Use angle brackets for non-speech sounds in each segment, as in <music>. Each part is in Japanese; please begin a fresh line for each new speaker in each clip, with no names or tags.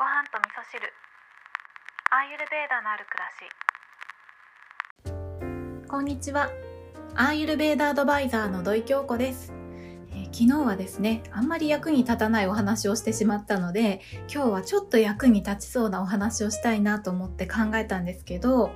ご飯と味噌汁。アーユルベーダのある暮らし。こんにちは。アーユルベーダアドバイザーの土井京子です、えー昨日はですねあんまり役に立たないお話をしてしまったので今日はちょっと役に立ちそうなお話をしたいなと思って考えたんですけど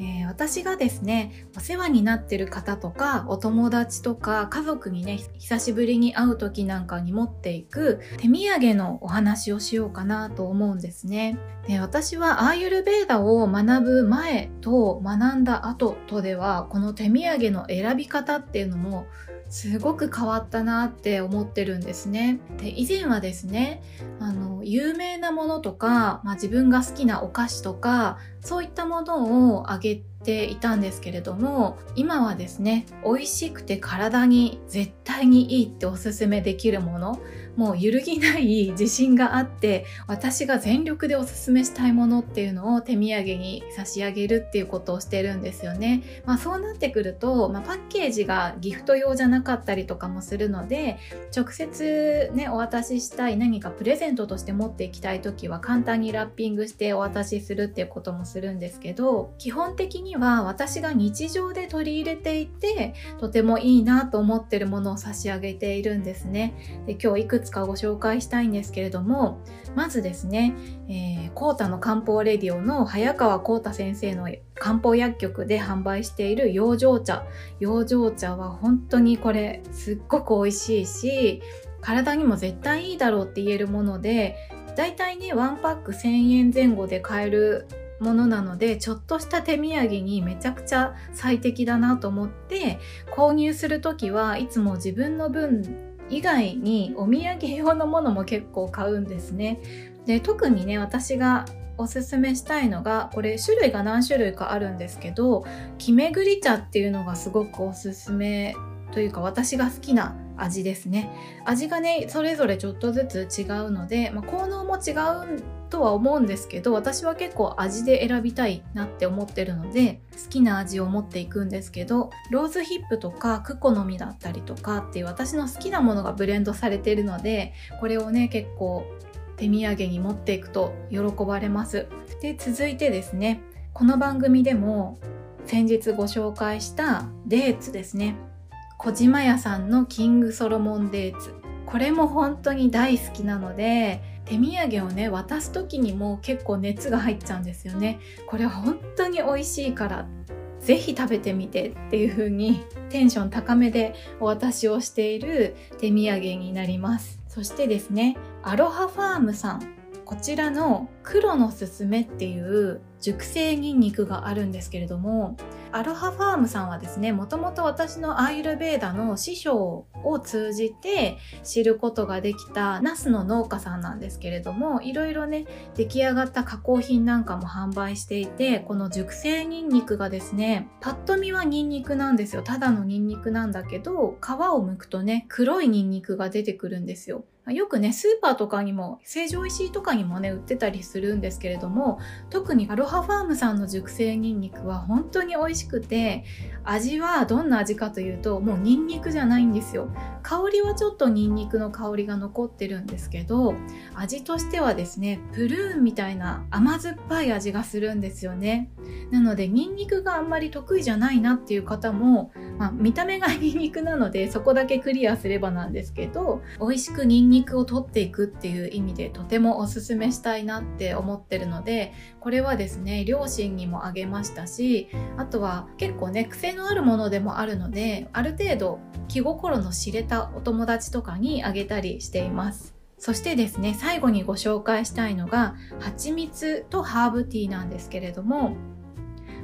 えー私がですねお世話になってる方とかお友達とか家族にね久しぶりに会う時なんかに持っていく手土産のお話をしようかなと思うんですねで私はアーユルベーダを学ぶ前と学んだ後とではこの手土産の選び方っていうのもすごく変わったなって思ってるんですね。で以前はですねあの有名なものとか、まあ、自分が好きなお菓子とかそういったものをあげていたんですけれども今はですね美味しくて体に絶対にいいっておすすめできるものもう揺るぎない自信があって私が全力でおすすめしたいものっていうのを手土産に差し上げるっていうことをしてるんですよね。まあそうなってくると、まあ、パッケージがギフト用じゃなかったりとかもするので直接ねお渡ししたい何かプレゼントとして持っていきたい時は簡単にラッピングしてお渡しするっていうこともするんですけど基本的には私が日常で取り入れていてとてもいいなと思ってるものを差し上げているんですね。で今日いくつかご紹介したいんですけれどもまずですね、えー、コータの漢方レディオの早川コータ先生の漢方薬局で販売している養生茶養生茶は本当にこれすっごく美味しいし体にも絶対いいだろうって言えるものでだいたいね1パック1000円前後で買えるものなのでちょっとした手土産にめちゃくちゃ最適だなと思って購入する時はいつも自分の分以外にお土産用のものも結構買うんですね。で特にね私がおすすめしたいのがこれ種類が何種類かあるんですけど木めぐり茶っていうのがすごくおすすめというか私が好きな味ですね。味がねそれぞれちょっとずつ違うので、まあ、効能も違うとは思うんですけど私は結構味で選びたいなって思ってるので好きな味を持っていくんですけどローズヒップとかクコの実だったりとかっていう私の好きなものがブレンドされているのでこれをね結構手土産に持っていくと喜ばれます。で続いてですねこの番組でも先日ご紹介したデーツですね。小島屋さんのキングソロモンデーツ。これも本当に大好きなので手土産をね渡す時にも結構熱が入っちゃうんですよね。これ本当に美味しいからぜひ食べてみてっていう風にテンション高めでお渡しをしている手土産になります。そしてですねアロハファームさん。こちらの黒のすすめっていう熟成ニンニクがあるんですけれどもアロハファームさんはですねもともと私のアーユルベーダの師匠を通じて知ることができたナスの農家さんなんですけれどもいろいろね出来上がった加工品なんかも販売していてこの熟成ニンニクがですねパッと見はニンニクなんですよ。ただのニンニクなんだけど皮を剥くとね黒いニンニクが出てくるんですよ。よくねスーパーとかにも成城石井とかにもね売ってたりするんですけれども特にアロハファームさんの熟成ニンニクは本当に美味しくて味はどんな味かというともうニンニクじゃないんですよ。香りはちょっとニンニクの香りが残ってるんですけど味としてはですねプルーンみたいな甘酸っぱい味がするんですよね。なのでニンニクがあんまり得意じゃないなっていう方も、まあ、見た目が <laughs> ニンニクなのでそこだけクリアすればなんですけど美味しくニンニク肉を取っていくっていう意味でとてもおすすめしたいなって思ってるのでこれはですね両親にもあげましたしあとは結構ね癖のあるものでもあるのである程度気心の知れたお友達とかにあげたりしています。そしてですね最後にご紹介したいのが蜂蜜とハーブティーなんですけれども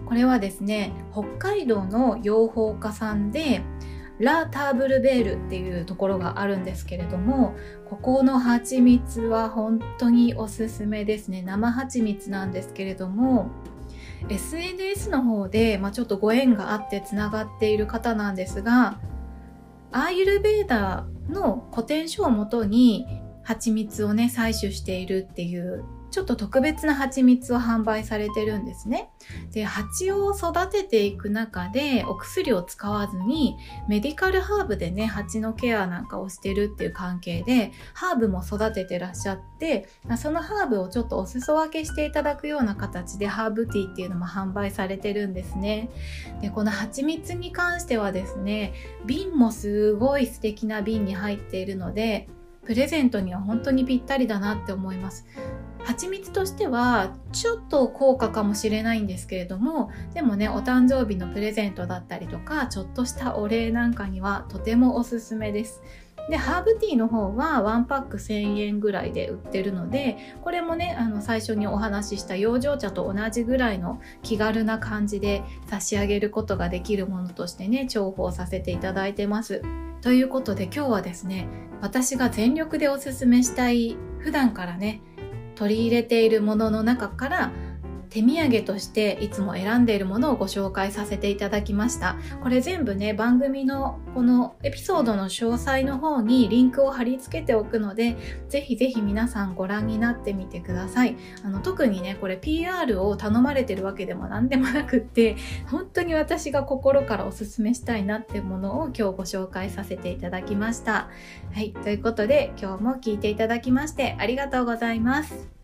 これはですね北海道の養蜂家さんでラ・ターブルベールっていうところがあるんですけれどもここの蜂蜜は本当におすすめですね。生蜂蜜なんですけれども SNS の方で、まあ、ちょっとご縁があってつながっている方なんですがアーユルベーダの古典書をもとに蜂蜜をね採取しているっていうちょっと特別な蜂蜜を販売されてるんですね。で、蜂を育てていく中でお薬を使わずにメディカルハーブでね、蜂のケアなんかをしてるっていう関係でハーブも育ててらっしゃって、そのハーブをちょっとお裾分けしていただくような形でハーブティーっていうのも販売されてるんですね。で、この蜂蜜に関してはですね、瓶もすごい素敵な瓶に入っているので、プレゼントには本当にぴったりだなって思います。蜂蜜としてはちょっと高価かもしれないんですけれどもでもねお誕生日のプレゼントだったりとかちょっとしたお礼なんかにはとてもおすすめです。でハーブティーの方は1パック1000円ぐらいで売ってるのでこれもねあの最初にお話しした養生茶と同じぐらいの気軽な感じで差し上げることができるものとしてね重宝させていただいてます。ということで今日はですね私が全力でおすすめしたい普段からね取り入れているものの中から手土産としていつも選んでいるものをご紹介させていただきました。これ全部ね、番組のこのエピソードの詳細の方にリンクを貼り付けておくので、ぜひぜひ皆さんご覧になってみてください。あの特にね、これ PR を頼まれてるわけでも何でもなくって、本当に私が心からおすすめしたいなってものを今日ご紹介させていただきました。はい、ということで今日も聞いていただきましてありがとうございます。